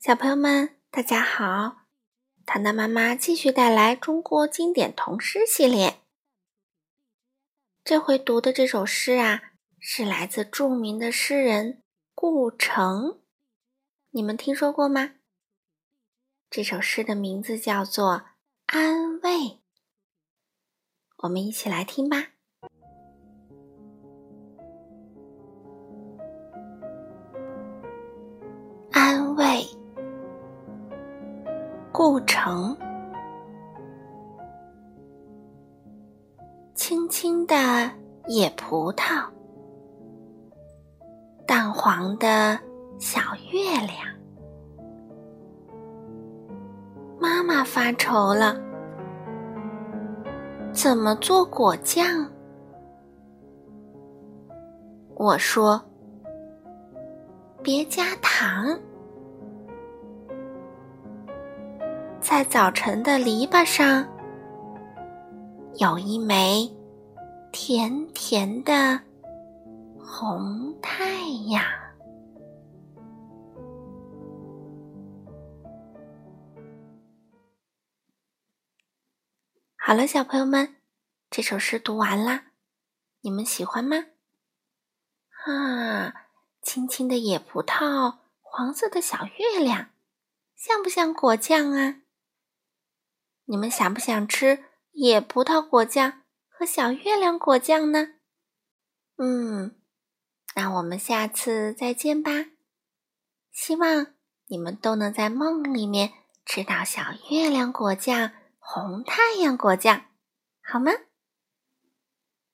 小朋友们，大家好！糖糖妈妈继续带来中国经典童诗系列。这回读的这首诗啊，是来自著名的诗人顾城，你们听说过吗？这首诗的名字叫做《安慰》，我们一起来听吧。安。故城，青青的野葡萄，淡黄的小月亮。妈妈发愁了，怎么做果酱？我说，别加糖。在早晨的篱笆上，有一枚甜甜的红太阳。好了，小朋友们，这首诗读完啦，你们喜欢吗？啊，青青的野葡萄，黄色的小月亮，像不像果酱啊？你们想不想吃野葡萄果酱和小月亮果酱呢？嗯，那我们下次再见吧。希望你们都能在梦里面吃到小月亮果酱、红太阳果酱，好吗？